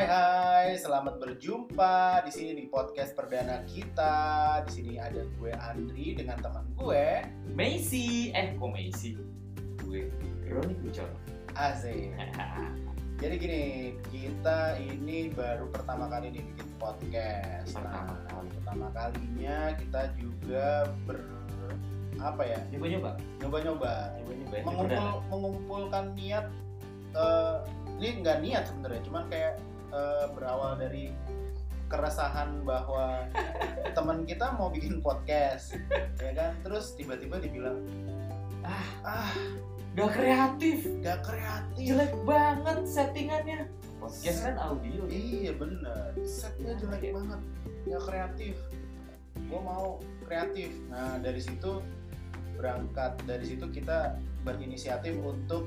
Hai hai, selamat berjumpa di sini di podcast perdana kita. Di sini ada gue Andri dengan teman gue Macy eh kok Macy gue Roni Bucor Aze. Jadi gini, kita ini baru pertama kali nih bikin podcast. Pertama Nah, kali. pertama kalinya kita juga ber apa ya? nyoba nyoba Nyoba-nyoba, nyoba nyoba mengumpul mengumpulkan niat. eh, ini nggak niat sebenarnya, cuman kayak eh, berawal dari keresahan bahwa teman kita mau bikin podcast, ya kan? Terus tiba-tiba dibilang, ah ah, gak kreatif gak kreatif. jelek banget settingannya podcast kan audio Iya bener, setnya jelek Iya. banget, nggak kreatif. Gue mau kreatif. Nah dari situ berangkat dari situ kita berinisiatif untuk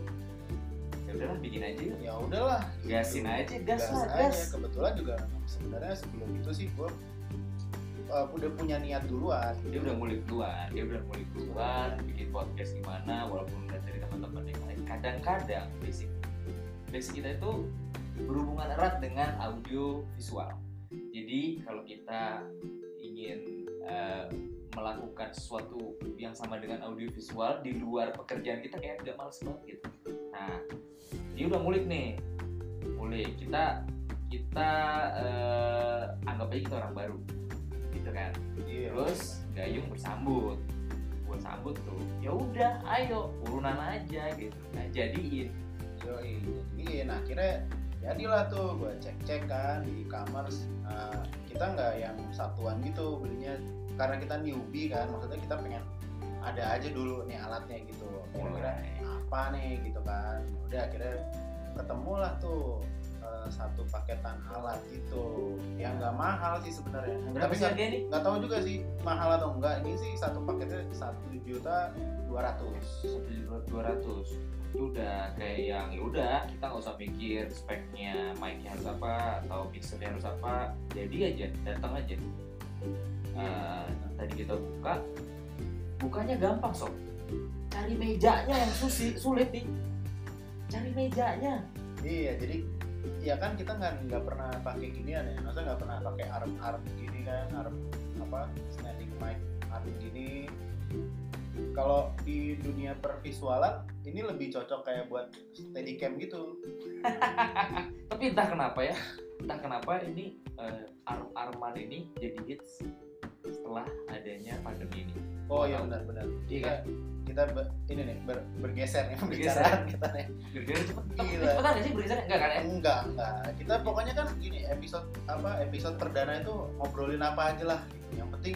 ya udahlah bikin aja ya udahlah gitu. gasin aja gas lah aja. gas Kebetulan juga sebenarnya sebelum itu sih gue uh, udah punya niat duluan. dia udah ngulik duluan dia udah ngulik duluan bikin podcast gimana walaupun udah dari teman-teman yang lain kadang-kadang basic basic kita itu berhubungan erat dengan audio visual jadi kalau kita ingin eh, melakukan sesuatu yang sama dengan audio visual di luar pekerjaan kita kayak agak males banget. Gitu nah dia udah ngulik nih. Ngulik. Kita kita eh, anggap aja kita orang baru. Gitu kan? Iya. terus Gayung bersambut. Gue sambut tuh ya udah ayo urunan aja gitu. Nah jadiin. Jadiin. Akhirnya jadilah tuh gue cek cek kan di e-commerce. Nah, kita nggak yang satuan gitu belinya. Karena kita newbie kan maksudnya kita pengen ada aja dulu nih alatnya gitu. Kira-kira apa nih gitu kan. Udah akhirnya ketemulah tuh eh, satu paketan alat gitu. Yang nggak mahal sih sebenarnya. Tapi nggak tahu juga sih mahal atau enggak ini sih satu paketnya satu juta dua ratus. Satu juta dua ratus itu udah kayak yang ya udah kita nggak usah mikir speknya mic-nya harus apa atau mixernya harus apa jadi aja datang aja. Eh, tadi kita buka bukanya gampang sob. Cari mejanya yang susi, sulit nih. Cari mejanya. Iya, jadi ya kan kita nggak nggak pernah pakai ginian ya, maksudnya nggak pernah pakai arm arm gini kan, arm apa standing mic arm gini. Kalau di dunia pervisualan ini lebih cocok kayak buat steadicam gitu. tapi entah kenapa ya entah kenapa ini eh, arm arman ini jadi hits setelah adanya pandemi ini Oh iya benar-benar. Iya Kita kita be- ini nih ber- bergeser nih Bergeser. pembicaraan kita nih. gara-gara cepet cepetan gak sih bergeser enggak kan ya Enggak, enggak. Kita pokoknya kan gini episode apa episode perdana itu ngobrolin apa aja lah. gitu. Yang penting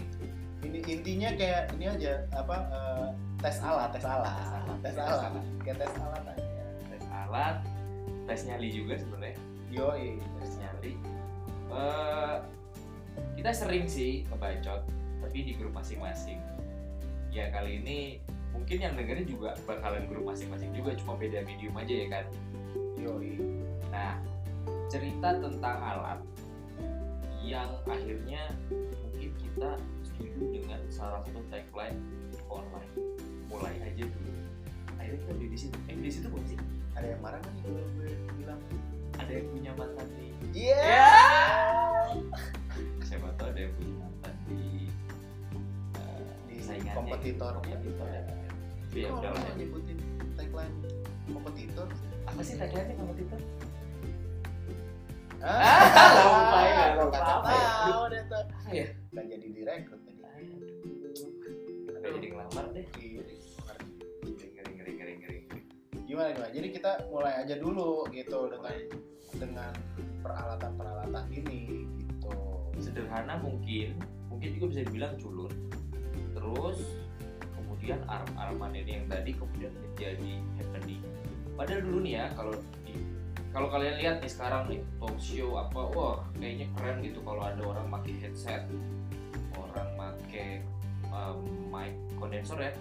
intinya kayak ini aja apa eh, tes alat, tes alat, tes Tes alat, alat. kayak tes alat aja. tes alat tes nyali juga sebenarnya Yoi, tes nyali Eh, kita sering sih ngebacot tapi di grup masing-masing ya kali ini mungkin yang dengerin juga bakalan grup masing-masing juga cuma beda medium aja ya kan yoi. Nah, cerita tentang alat yang akhirnya mungkin kita setuju dengan salah satu tagline online. Mulai aja dulu. Akhirnya kita beli di situ. Eh, di situ bukan sih? Ada yang marah kan kalau gue bilang? Ada yang punya mantan di. Iya. Siapa tahu ada yang punya mantan di. eh, Di saingannya. kompetitor. Kompetitor. ya. Ya Kok udah lah. nyebutin tagline kompetitor? Apa sih tagline-nya kompetitor? Ah, lupa ya, lupa apa ya? Jadi kita mulai aja dulu gitu dengan dengan peralatan peralatan ini gitu. Sederhana mungkin mungkin juga bisa dibilang culun. Terus kemudian arm-arman ini yang tadi kemudian menjadi happening. Padahal dulu nih ya kalau di kalau kalian lihat nih sekarang nih talk show apa wah kayaknya keren gitu kalau ada orang pakai headset. Orang pakai um, mic kondensor ya.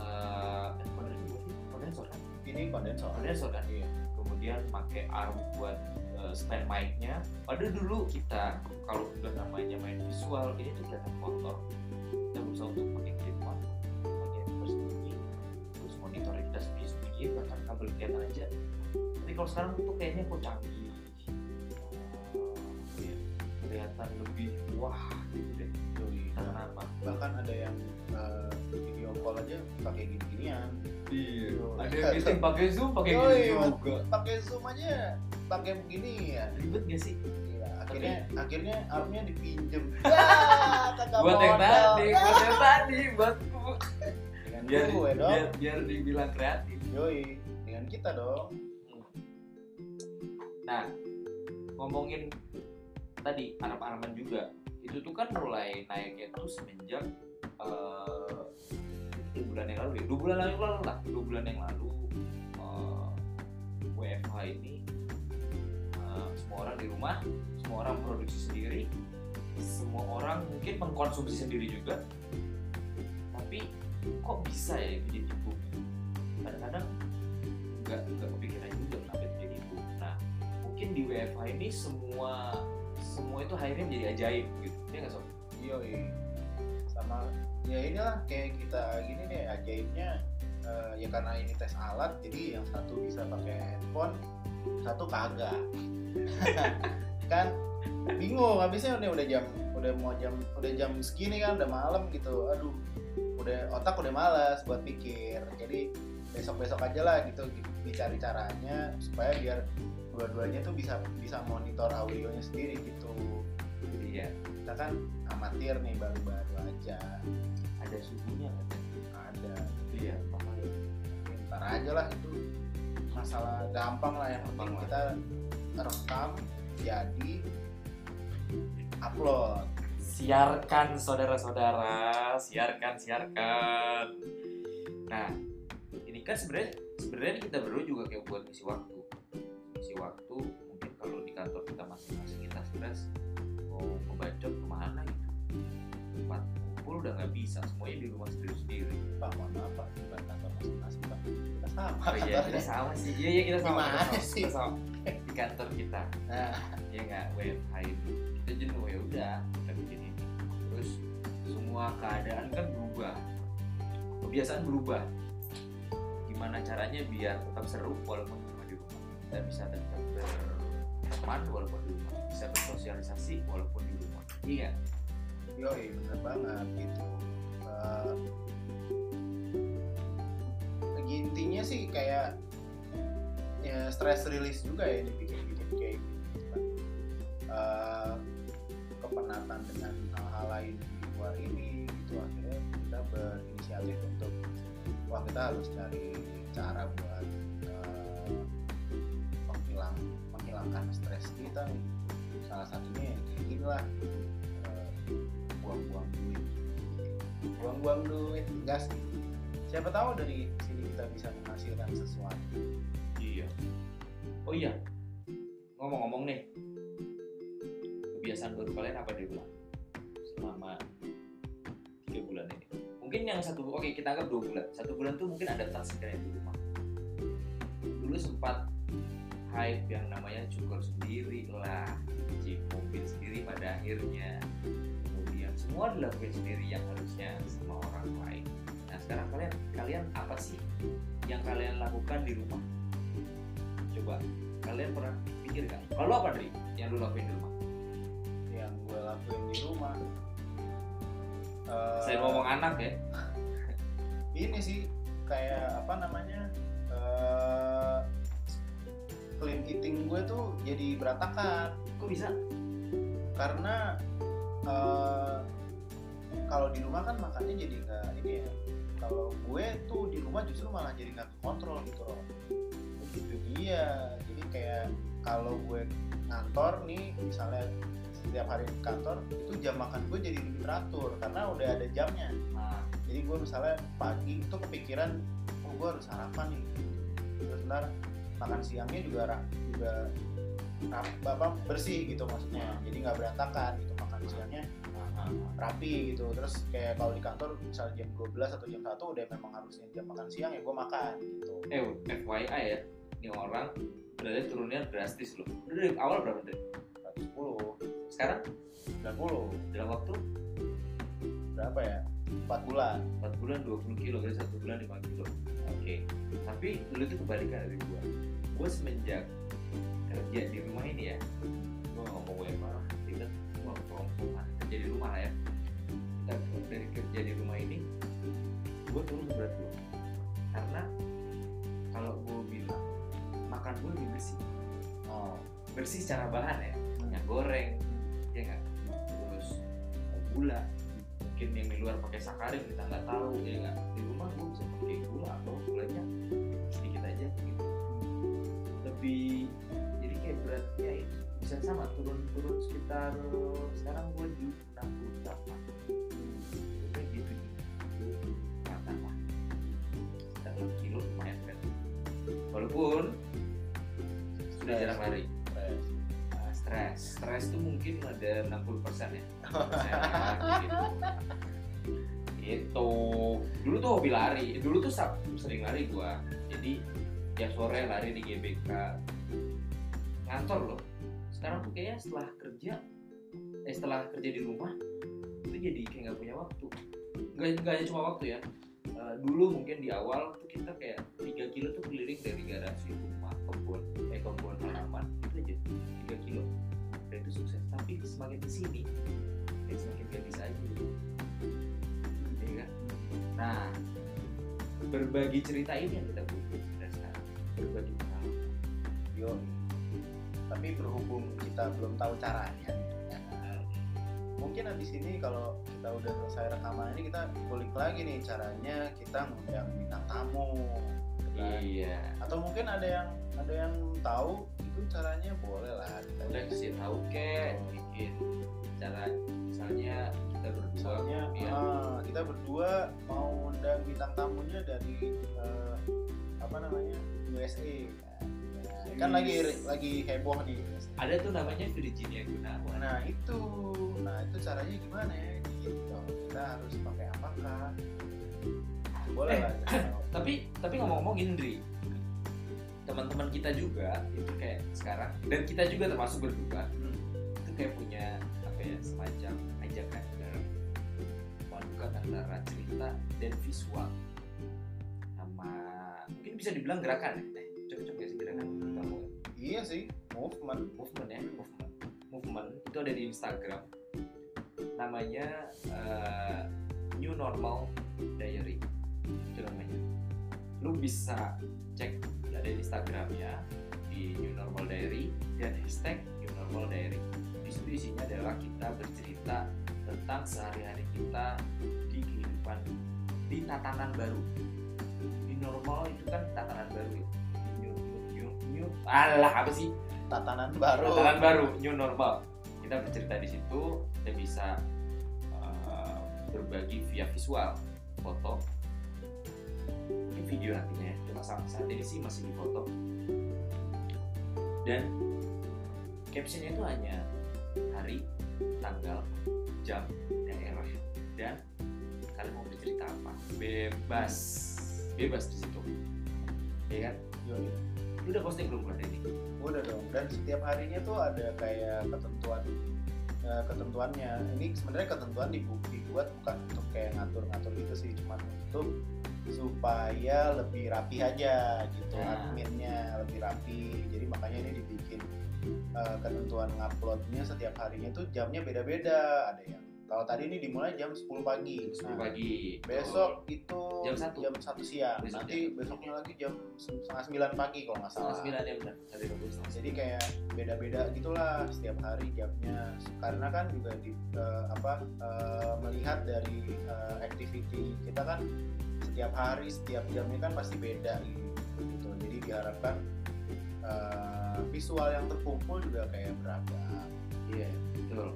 Eh, bukan sih? kondensor kan ini kondensor kondensor kan iya kemudian pakai arm buat uh, stand mic-nya. Padahal dulu kita kalau udah namanya main visual ini tuh kelihatan kotor. Kita berusaha untuk pakai clip on, pakai bersembunyi, terus monitornya kita sembunyi-sembunyi, bahkan kabel kelihatan aja. Tapi kalau sekarang tuh kayaknya kok canggih, kelihatan lebih wah gitu deh Yoi. karena apa bahkan ada yang eh, video call aja pakai gini-ginian. Iya. Yo. ada yang meeting pakai zoom pakai Yoi, gini Mas. juga. pakai zoom aja pakai begini ya ribet gak sih? Gila, akhirnya akhirnya armnya dipinjem. Ya buat yang tadi buat yang tadi buat dengan biar gue dong biar biar dibilang kreatif. Yoi dengan kita dong. Nah, ngomongin tadi Arab-Araban juga, itu tuh kan mulai naiknya tuh semenjak dua bulan yang lalu ya, dua bulan yang lalu lah, dua bulan yang lalu eh, WFH ini eh, semua orang di rumah, semua orang produksi sendiri, semua orang mungkin mengkonsumsi sendiri juga, tapi kok bisa ya itu jadi boom? Kadang-kadang nggak nggak kepikiran juga kenapa itu jadi boom. Nah, mungkin di WFH ini semua semua itu akhirnya menjadi ajaib gitu ya nggak sob? Yoi. Sama ya inilah kayak kita gini deh ajaibnya eh, ya karena ini tes alat jadi yang satu bisa pakai handphone satu kagak. Kan bingung habisnya udah udah jam udah mau jam udah jam segini kan udah malam gitu aduh udah otak udah malas buat pikir jadi besok besok aja lah gitu dicari caranya supaya biar dua-duanya tuh bisa bisa monitor audionya sendiri gitu iya. Kita kan amatir nih baru-baru aja. Ada suhunya kan ada. Iya. Makanya ntar aja lah itu masalah gampang lah yang penting kita rekam jadi upload. Siarkan saudara-saudara. Siarkan siarkan. Nah ini kan sebenarnya sebenarnya kita berdua juga kayak buat ngisi waktu. Ngisi waktu mungkin kalau di kantor kita masing-masing kita stres mau ngebacot ke mana gitu. Tempat kumpul udah nggak bisa semuanya di rumah sendiri-sendiri pak mohon maaf pak. Bukan kantor masing-masing pak. Kita sama oh iya kita sama sih. Iya iya kita sama Gimana kita sama, sih? kita sama. di kantor kita. Nah. Ya nggak? WFH itu kita jenuh ya udah kita bikin ini. Terus semua keadaan kan berubah. Kebiasaan berubah. Gimana caranya biar tetap seru walaupun cuma di rumah? Kita bisa tetap berteman walaupun di rumah. Bisa bersosialisasi walaupun di rumah. Iya yoi bener banget gitu. Eh, intinya sih kayak ya stress release juga ya dibikin-bikin kayak gitu. Eh, kepenatan dengan hal-hal lain di luar ini gitu. Akhirnya kita berinisiatif untuk wah kita harus cari cara buat menghilangkan stres kita nih. Salah satunya ya kayak gini lah eh, buang-buang duit. Buang-buang duit gas. Siapa tahu dari sini kita bisa menghasilkan sesuatu. Iya. Oh iya. Ngomong-ngomong nih. Kebiasaan baru kalian apa di rumah selama tiga bulan ini. Mungkin yang satu oke kita anggap dua bulan. Satu bulan tuh mungkin adaptasi kalian di rumah. Dulu sempat hype yang namanya cukur sendiri lah mobil sendiri pada akhirnya. Kemudian semua dilakukan sendiri yang harusnya sama orang lain. Nah sekarang kalian kalian apa sih yang kalian lakukan di rumah? Coba kalian pernah pikir kan kalau apa dari yang lu lakuin di rumah? Yang gue lakuin di rumah Eh, saya ngomong anak ya? Ini sih kayak apa namanya eh, clean eating gue tuh jadi berantakan. Kok bisa? Karena eh, kalau di rumah kan makannya jadi nggak ini ya. Kalau gue tuh di rumah justru malah jadi nggak kontrol gitu loh. Itu dia. Jadi kayak kalau gue ngantor nih misalnya setiap hari di kantor itu jam makan gue jadi lebih teratur karena udah ada jamnya. Nah jadi gue misalnya pagi itu kepikiran oh gue harus sarapan nih. Terus ntar makan siangnya juga juga apa bersih gitu maksudnya. Jadi nggak berantakan gitu makan siangnya rapi gitu. Terus kayak kalau di kantor misalnya jam 12 atau jam 1 udah memang harusnya jam makan siang ya gue makan gitu. Eh FYI ya ini orang berarti turunnya drastis loh. Udah dari awal berapa deh 110 sekarang? 90 dalam waktu? Berapa ya 4 bulan. 4 bulan 20 kilo berarti satu bulan 5 kilo. Oke. Tapi dulu tuh kebalikan dari gua. Gua semenjak kerja di rumah ini ya gua ngomong WFH kita mau kelompokan kerja di rumah lah ya. Kita dari kerja di rumah ini gue turun berat gue karena kalau gue bilang makan gue lebih bersih. Oh. Bersih secara bahan ya. Minyak goreng ya nggak? Terus gula mungkin yang di luar pakai sakarin kita nggak tahu ya nggak? Di rumah gue bisa pakai gula atau gulanya sedikit aja gitu. Lebih jadi kayak beratnya itu bisa sama turun turun sekitar sekarang gue di 68 kayak gitu. Rata lah. Sekitar 6 kilo lumayan kan. Walaupun sudah jarang lari. Stres stres tuh mungkin ada 60 persen ya gitu. itu dulu tuh hobi lari. Dulu tuh sering lari gua. Jadi tiap sore lari di GBK. Ngantor loh. Sekarang tuh kayaknya setelah kerja eh setelah kerja di rumah itu jadi kayak nggak punya waktu. Nggak nggak cuma waktu ya. Eh, dulu mungkin di awal tuh kita kayak 3 kilo tuh keliling dari garasi rumah kebun eh kebun halaman itu aja. 3 kilo. Dan itu sukses. Tapi semakin ke sini semakin gak bisa aja. Gitu. Iya kan? nah berbagi cerita ini yang kita butuh sekarang. Berbagi pengalaman. Yo. Tapi berhubung kita belum tahu caranya ya. Mungkin habis ini kalau kita udah selesai rekaman ini kita kulik lagi nih caranya kita ngundang bintang tamu gitu kan? iya. Atau mungkin ada yang ada yang tahu itu caranya boleh lah. Kita udah kasih tahu kek. Bikin cara misalnya kita berdua misalnya ya ah, kita berdua mau undang bintang tamunya dari eh, apa namanya USA Ya, kan lagi lagi heboh nih. Ada tuh namanya Virginia Gunawan. Nah itu. Nah itu caranya gimana ya? Gitu. Kita harus pakai apakah? Boleh Eh, lah tapi tapi ngomong-ngomong Indri teman-teman kita juga itu kayak sekarang dan kita juga termasuk berdua Hmm. itu kayak punya ya semacam ajakan dalam memadukan antara cerita dan visual. Sama mungkin bisa dibilang gerakan ya eh, cocok gak sih gerakan kamu iya sih movement. Movement ya movement. Movement itu ada di Instagram. Namanya eh, New Normal Diary. Itu namanya. Lu bisa cek ada di Instagramnya di New Normal Diary dan hashtag New Normal Diary di situ isinya adalah kita bercerita tentang sehari-hari kita di kehidupan di tatanan baru. Di normal itu kan tatanan baru ya. New, new, new, new alah apa sih? Tatanan baru. Tatanan baru new normal. Kita bercerita di situ kita bisa uh, berbagi via visual foto. Mungkin video nantinya ya cuma saat, saat ini sih masih di foto. Dan captionnya itu hanya hari tanggal jam daerah dan kalian mau bercerita apa? Bebas. Bebas di situ. Ya kan? Yoi. lu udah posting belum bulan ini? Udah dong. Dan setiap harinya tuh ada kayak ketentuan eh, ketentuannya. Ini sebenarnya ketentuan dibu- dibuat bukan untuk kayak ngatur-ngatur gitu sih. Cuman untuk supaya lebih rapi aja gitu Nah. adminnya lebih rapi. Jadi makanya ini dibikin eh, ketentuan nguploadnya setiap harinya tuh jamnya beda-beda. Ada yang kalau tadi ini dimulai jam 10 pagi. 10 Nah, pagi. besok itu Jam satu. jam satu siang. Besok nanti besoknya lagi jam setengah sembilan pagi kalau nggak setengah salah. sembilan ya benar. Setengah jadi kayak beda-beda gitulah setiap hari jamnya. Karena kan juga di eh, apa eh, melihat dari eh, activity kita kan setiap hari setiap jamnya kan pasti beda gitu. Jadi diharapkan eh, visual yang terkumpul juga kayak beragam Iya, betul.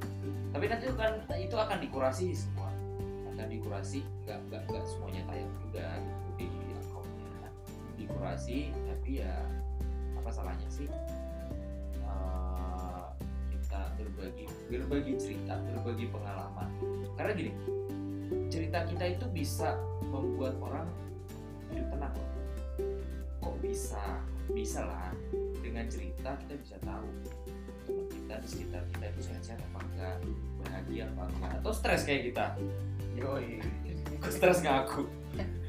Tapi nanti kan itu akan dikurasi semua, akan dikurasi, nggak nggak nggak semuanya tayang juga gitu di akunnya. Dikurasi, tapi ya apa salahnya sih? Eh, kita berbagi berbagi cerita, berbagi pengalaman. Karena gini, cerita kita itu bisa membuat orang hidup tenang loh. Kok bisa? Bisa lah. Dengan cerita kita bisa tahu teman kita di sekitar kita itu sehat-sehat apa enggak bahagia apa enggak atau stres kayak kita. Yoi. Kok stres nggak aku?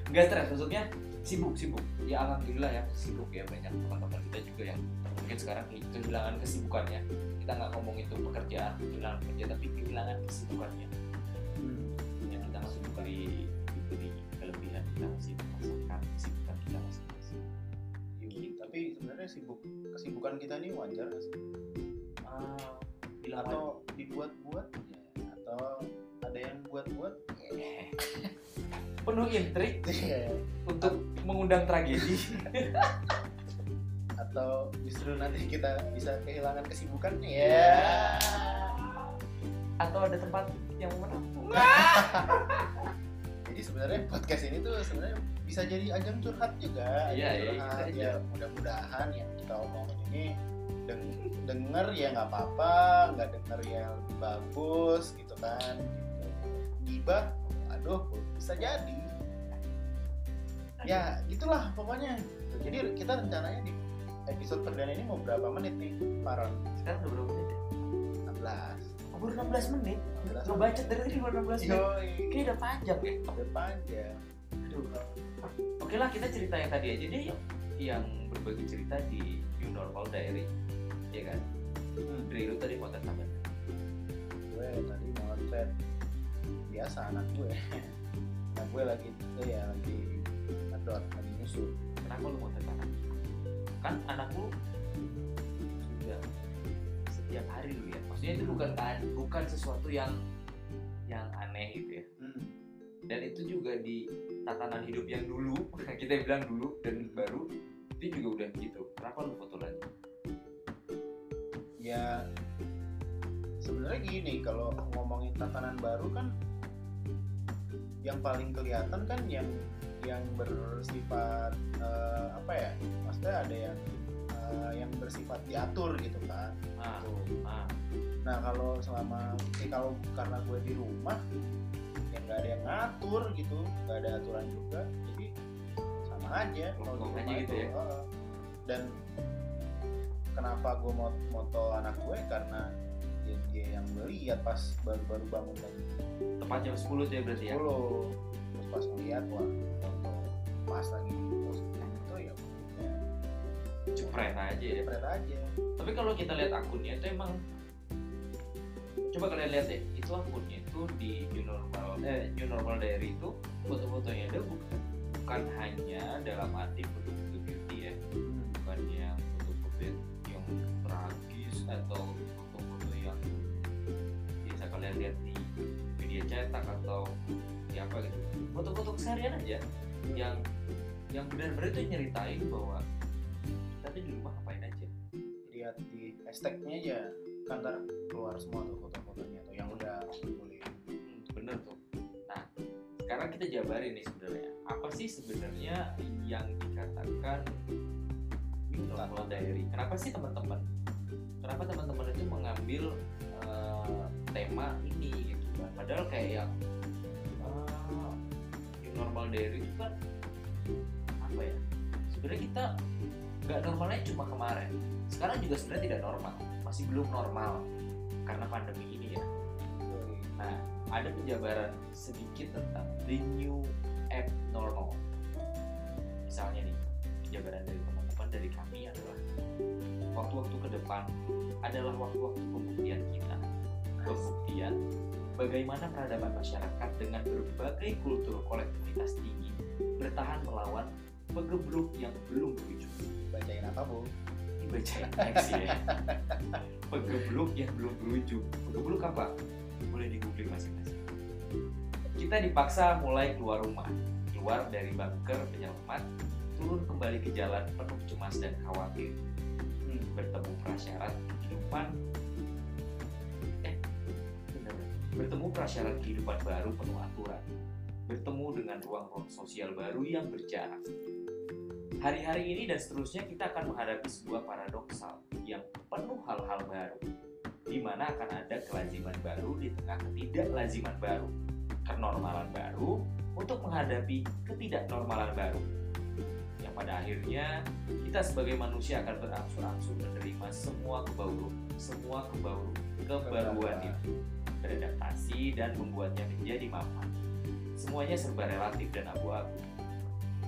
Nggak stres maksudnya sibuk sibuk. Ya alhamdulillah ya sibuk ya banyak teman-teman kita juga yang mungkin sekarang kehilangan kesibukannya kita nggak ngomong itu pekerjaan kehilangan kerja tapi kehilangan kesibukannya. Hmm. yang kita masih diberi diberi kelebihan kita masih tapi sebenarnya sibuk kesibukan kita ini wajar nggak sih? Bilang Atau dibuat-buat? Ya, atau ada yang buat-buat? Eh, penuh intrik Iya. untuk mengundang tragedi. Atau justru nanti kita bisa kehilangan kesibukan? Ya atau ada tempat yang menampung jadi sebenarnya podcast ini tuh sebenarnya bisa jadi ajang curhat juga Iya, ajang iya, curhat. aja. ya mudah-mudahan yang kita omongin ini deng- denger ya nggak apa-apa nggak denger ya lebih bagus gitu kan gitu. gibah aduh bisa jadi ya gitulah pokoknya jadi kita rencananya di episode perdana ini mau berapa menit nih Paron sekarang udah berapa menit ya? 16 Oh, baru 16 menit 16 ngebacot dari tadi baru 16 menit. Kayaknya udah panjang. Ya udah panjang. Aduh. Oke lah kita cerita yang tadi aja deh yang, yang berbagi cerita di New Normal Diary. Ya kan? Hmm. Dri lu tadi mau tambahan gue tadi mau thread biasa anak gue. Anak gue lagi eh, ya lagi ngedot lagi nyusul. Kenapa lu mau anak? Kan anak lu setiap hari lu ya. Maksudnya itu bukan kan bukan sesuatu yang yang aneh gitu ya. Hmm. dan itu juga di tatanan hidup yang dulu kita bilang dulu dan baru itu juga udah gitu. Kenapa lu foto lagi? Ya sebenarnya gini kalau ngomongin tatanan baru kan yang paling kelihatan kan yang yang bersifat eh, apa ya maksudnya ada yang eh, yang bersifat diatur gitu kan ah Tuh. ah. Nah kalau selama eh, kalau karena gue di rumah ya nggak ada yang ngatur gitu, nggak ada aturan juga, jadi sama aja kalau di aja rumah gitu itu. ya? Dan kenapa gue mau moto anak gue? Karena dia, dia yang melihat pas baru-baru bangun lagi. Tepat jam 10 tuh ya berarti ya? Terus pas ngeliat wah foto pas lagi posting itu ya ya cepret aja ya. Jepret aja tapi kalau kita lihat akunnya itu emang coba kalian lihat deh itu akunnya itu di new normal eh new normal diary itu foto-fotonya ada bukan hanya dalam arti foto-foto beauty ya bukan yang foto-foto yang tragis atau foto-foto yang biasa kalian lihat di media cetak atau di apa gitu. Foto-foto keseharian aja yang yang benar-benar itu nyeritain bahwa kita tuh di rumah aja lihat di hashtagnya aja kan ntar keluar semua tuh foto-fotonya tuh yang udah boleh Hmm, bener tuh. Nah, sekarang kita jabarin nih sebenarnya. Apa sih sebenarnya yang dikatakan normal diary? Kenapa sih teman-teman? Kenapa teman-teman itu mengambil eh, tema ini gitu kan? Padahal kayak yang new normal diary itu kan apa ya? Sebenarnya kita nggak normalnya cuma kemarin. Sekarang juga sebenarnya tidak normal, masih belum normal karena pandemi ini ya. Nah, ada penjabaran sedikit tentang the new abnormal. Misalnya nih, penjabaran dari teman-teman dari kami adalah waktu-waktu ke depan adalah waktu-waktu pembuktian kita. Pembuktian bagaimana peradaban masyarakat dengan berbagai kultur kolektivitas tinggi bertahan melawan pegebluk yang belum berujung. bacain apa bu Dibacain teks ya. Pegebluk yang belum berujung. Pegebluk apa? Boleh di googling masing-masing. Kita dipaksa mulai keluar rumah, keluar dari bunker penyelamat, turun kembali ke jalan penuh cemas dan khawatir, Hmm. bertemu prasyarat kehidupan eh benar bertemu prasyarat kehidupan baru penuh aturan, bertemu dengan ruang-ruang sosial baru yang berjarak. Hari-hari ini dan seterusnya kita akan menghadapi sebuah paradoksal yang penuh hal-hal baru, di mana akan ada kelaziman baru di tengah ketidaklaziman baru, kenormalan baru untuk menghadapi ketidaknormalan baru. Yang pada akhirnya kita sebagai manusia akan berangsur-angsur menerima semua kebauru, semua kebauru, kebaruan itu, beradaptasi dan membuatnya menjadi mapan. Semuanya serba relatif dan abu-abu.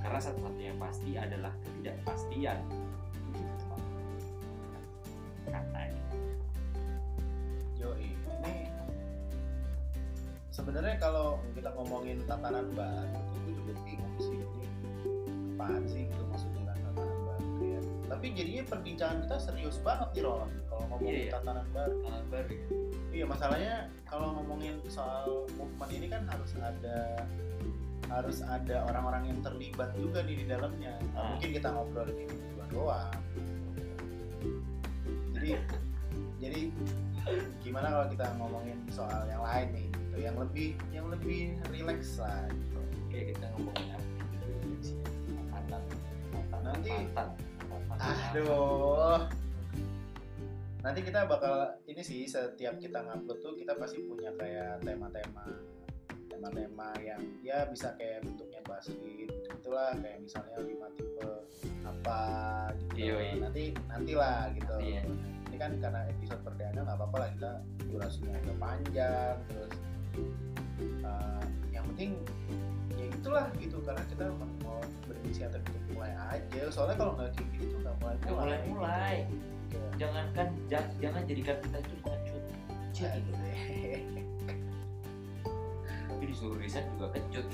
karena satu-satunya yang pasti adalah ketidakpastian. Katanya. Yoi, ini sebenarnya kalau kita ngomongin tatanan baru itu juga bingung sih ini apaan sih gitu maksudnya Tapi jadinya perbincangan kita serius banget nih Roland kalau ngomongin Iya, iya. tatanan baru. Tatanan baru Iya masalahnya kalau ngomongin soal movement ini kan harus ada harus ada orang-orang yang terlibat juga nih di dalamnya. Nggak Ah. mungkin kita ngobrolin ini berdua doang. Jadi jadi gimana kalau kita ngomongin soal yang lain nih, gitu, yang lebih yang lebih rileks lah. Gitu. kayak kita ngomongin apa mantan mantan Nanti- mantan Aduh. Nanti kita bakal ini sih setiap kita ngupload tuh kita pasti punya kayak tema-tema tema-tema yang ya bisa kayak bentuknya basket itulah kayak misalnya lima tipe apa gitu Iya, iya. nanti nantilah gitu Nanti ya. ini kan karena episode perdana nggak apa-apa lah kita durasinya agak panjang terus uh, yang penting itulah gitu karena kita mau berinisiatif untuk mulai aja. Soalnya kalau nggak kayak gitu nggak mulai Nggak mulai-mulai. gitu. Kayak, jangankan ja- jangan jadikan kita itu pengecut Cih, gitu. tapi disuruh riset juga kecut.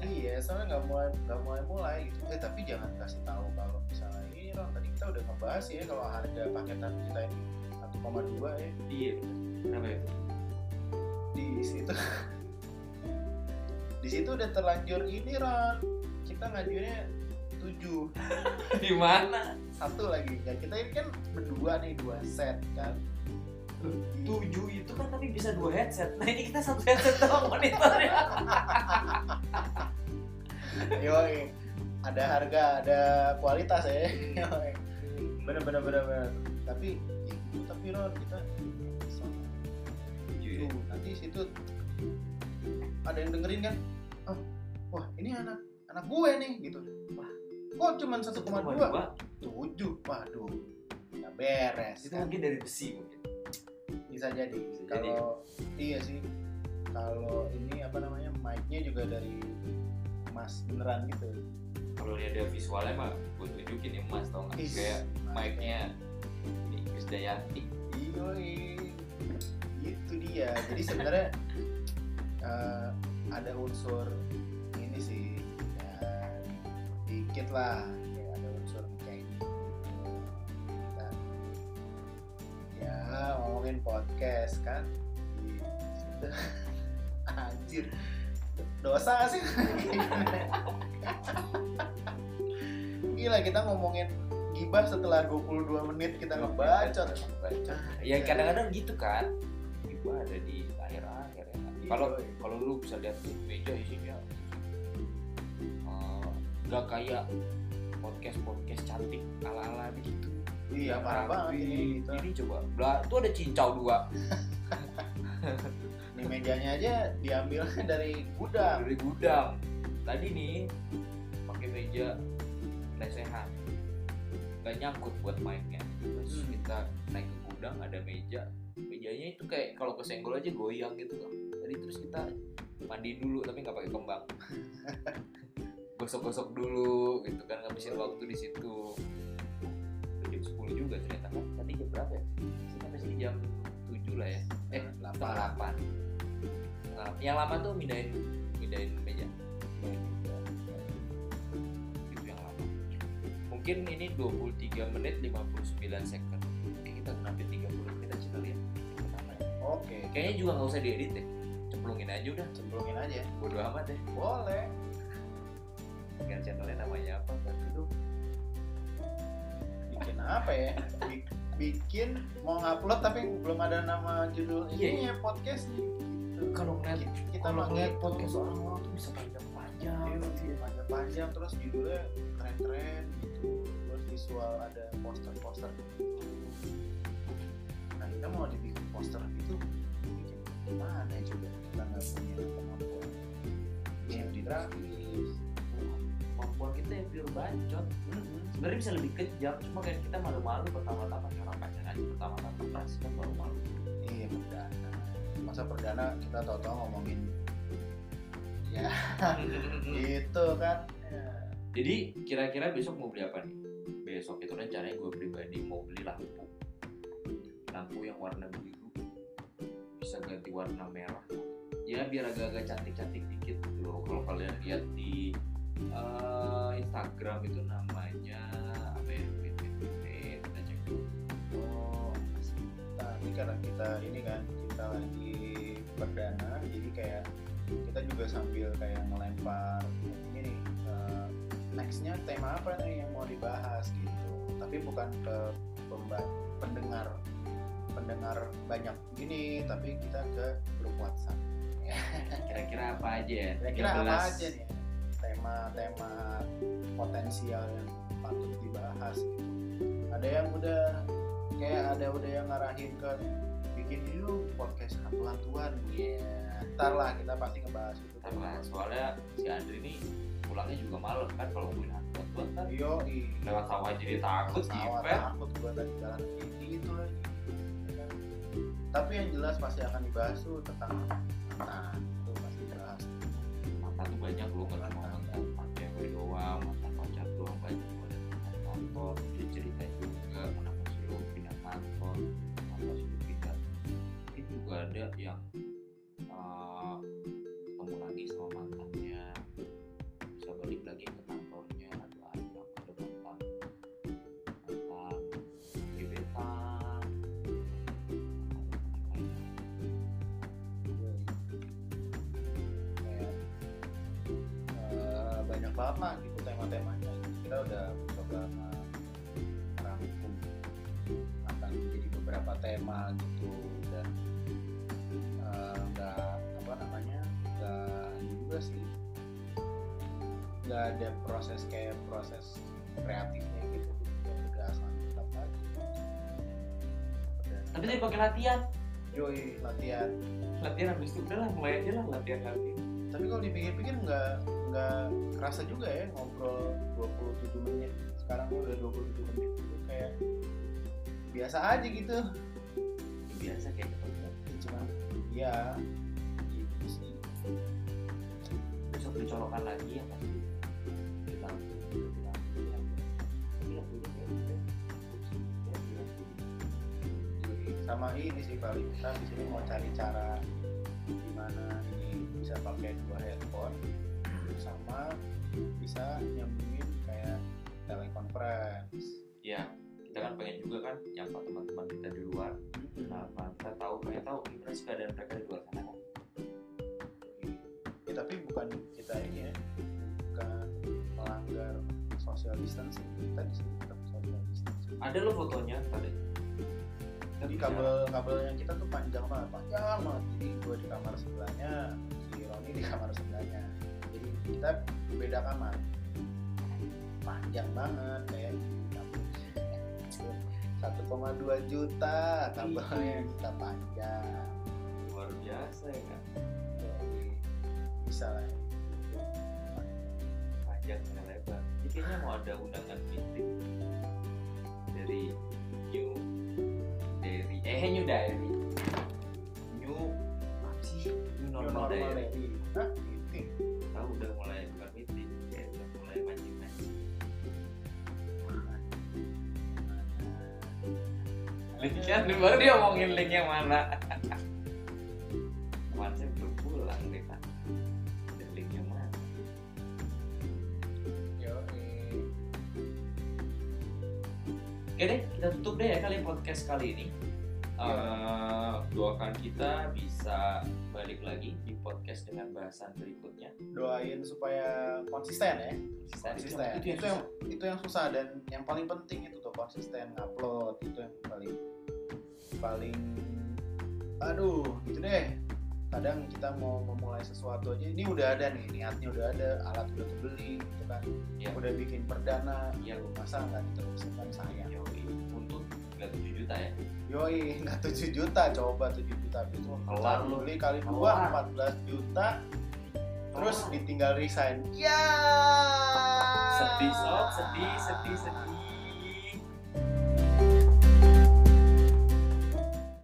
Iya soalnya nggak mulai nggak mulai mulai gitu. Eh tapi jangan kasih tahu kalau misalnya ini Ron tadi kita udah ngebahas ya kalau harga paketan kita ini 1,2 ya. Iya kenapa ya? Di situ di situ udah terlanjur ini Ron. Kita ngajuinnya 7 di mana? Satu lagi. Kan kita ini kan berdua nih dua set kan? Tujuh itu kan tapi bisa dua headset. Nah ini kita satu headset doang monitornya. Yoi, ada harga ada kualitas ya. Yoi. bener bener bener bener. Tapi ya gitu tapi Ron kita Tujuh ya. nanti situ ada yang dengerin kan? Oh, wah ini anak anak gue nih gitu. Wah kok cuman 1,2 dua? tujuh. Waduh nggak beres itu kan? mungkin dari besi mungkin. Bisa jadi. Bisa kalau iya sih. Kalau ini apa namanya mic-nya juga dari emas beneran gitu. Kalau dia ada visualnya mah gue tunjukin emas tau nggak? Kayak mic-nya ini Krisdayanti Yoi. itu dia. Jadi sebenarnya eh, ada unsur ini sih ya, dikit lah ya, ada unsur kayak gitu. Kita, ya ngomongin podcast kan di situ anjir dosa sih. Gila kita ngomongin gibah setelah 22 menit kita ngebacot. ya kadang-kadang gitu kan itu ada di akhir-akhir kan? Kalau Iya. kalau lu bisa lihat di meja isinya eh, nggak kayak podcast podcast cantik ala ala begitu Iya parah banget ini gitu. ini coba. Lah, tuh ada cincau dua. Ini mejanya aja diambil dari gudang. dari gudang. Tadi nih pakai meja lesehan. Nggak nyangkut buat mainnya. Terus Hmm. kita naik ke gudang ada meja. Mejanya itu kayak kalau kesenggol aja goyang gitu loh tadi terus kita mandi dulu tapi nggak pakai kembang. Gosok-gosok dulu gitu kan ngabisin waktu di situ. Jam 10 juga ternyata kan? Tadi jam berapa ya? Kita sampai sini jam 7 lah ya. Eh Delapan. delapan. Setengah- yang lama tuh mindahin mindahin meja. Itu yang lama. Mungkin ini 23 menit 59 second. Oke kita kenapa 30 menit aja kali ya. Kenapa ya? Oke, kayaknya juga nggak usah diedit deh cemplungin aja udah cemplungin aja. bodo amat deh Boleh. tinggal channelnya namanya apa berarti tuh Bikin apa ya? Bi- Bikin mau ngupload tapi belum ada nama judul Iya, ininya podcast nih. Gitu. kalau ngeliat Kita- kalau ngeliat gitu. podcast orang-orang tuh bisa panjang-panjang Iya, panjang-panjang terus judulnya keren-keren gitu. Terus visual ada poster-poster gitu. Nah kita mau dibikin poster gitu gimana coba? Kita nggak punya kemampuan. Di grafis. Kemampuan kita yang pure bacot. Sebenarnya bisa lebih kejam cuma kan kita malu-malu pertama-tama kayak orang pacaran aja pertama-tama keras kan malu-malu. Iya perdana. Masa perdana kita tahu-tahu ngomongin ya gitu kan. Ya. Jadi kira-kira besok mau beli apa nih? Besok itu rencananya gue pribadi mau beli lampu. Lampu yang warna biru. Bisa ganti warna merah. Ya biar agak-agak cantik-cantik dikit gitu loh. Kalau kalian lihat di eh, Instagram itu namanya apa ya? Wait, wait, wait, wait. Kita cek dulu. oh nah, ini karena kita ini kan kita lagi perdana jadi kayak kita juga sambil kayak melempar ini nih eh, nextnya tema apa nih yang mau dibahas gitu tapi bukan ke pendengar pendengar banyak gini tapi kita ke grup WhatsApp. Kira-kira apa aja ya? kira-kira apa 13. aja nih? Tema-tema potensial yang patut dibahas gitu. ada yang udah kayak ada udah yang ngarahin ke bikin dulu podcast hantu-hantuan ya ntar lah kita pasti ngebahas itu Ntar lah, soalnya si Andri ini pulangnya juga malam kan kalau ngomongin hantu-hantuan kan yo lewat sawah jadi takut sawah takut gua tadi jalan gitu lagi. ya? Tapi yang jelas pasti akan dibahas tuh tentang mantan itu pasti dibahas. Mantan tuh banyak loh nggak cuma mantan pakai doang mantan pacar doang banyak ada mantan kantor dia cerita juga kenapa sih lo pindah kantor kenapa sih lo pindah. Ini juga ada yang nggak ada proses kayak proses kreatifnya gitu. Udah asal tetap aja. Tapi tadi pakai latihan. Yoi, latihan. Latihan habis itu udah lah mulai aja lah latihan latihan tapi kalau dipikir-pikir nggak nggak kerasa juga ya ngobrol 27 menit. Sekarang udah 27 menit itu kayak biasa aja gitu. Biasa kayak gitu. Ya, cuma ya gitu sih besok dicolokan lagi ya kan sama ini sih paling kita di sini mau cari cara gimana ini bisa pakai dua headphone sama bisa nyambungin kayak teleconference ya kita kan pengen juga kan nyapa teman-teman kita di luar. Nah kita tahu pengen tahu gimana sih keadaan mereka di luar sana kan ya, tapi bukan kita ini ya distancing. Kita di sini tetap social distancing. Ada lo fotonya tadi jadi kabel kabel yang kita tuh panjang banget panjang banget. Jadi gue di kamar sebelahnya si Roni di kamar sebelahnya. Jadi kita beda kamar. Panjang banget kayak 1,2 juta kabelnya. Kita panjang. Luar biasa ya kan? Bisa lah ya. panjang lebar ini kayaknya mau ada undangan meeting dari new dari eh new diary. New apa sih? New normal, normal diary. Dari Hah? Meeting? tahu udah mulai bukan meeting kayak udah mulai mancing mancing kan baru dia ngomongin link yang mana Oke deh, kita tutup deh ya kali podcast kali ini. Eh, doakan kita bisa balik lagi di podcast dengan bahasan berikutnya. doain supaya konsisten ya. Konsisten. konsisten. Itu itu, yang yang itu yang susah dan yang paling penting itu tuh konsisten upload. Itu yang paling paling aduh gitu deh. Kadang kita mau memulai sesuatu aja ini udah ada nih niatnya udah ada alat udah kebeli gitu kan. Iya. udah bikin perdana ya masa nggak diterusin kan sayang untuk nggak 7 juta ya. yoi nggak 7 juta coba 7 juta itu Kelar lu. beli kali dua 14 juta terus Kelar. ditinggal resign ya Sedih sob, sedih, sedih, sedih.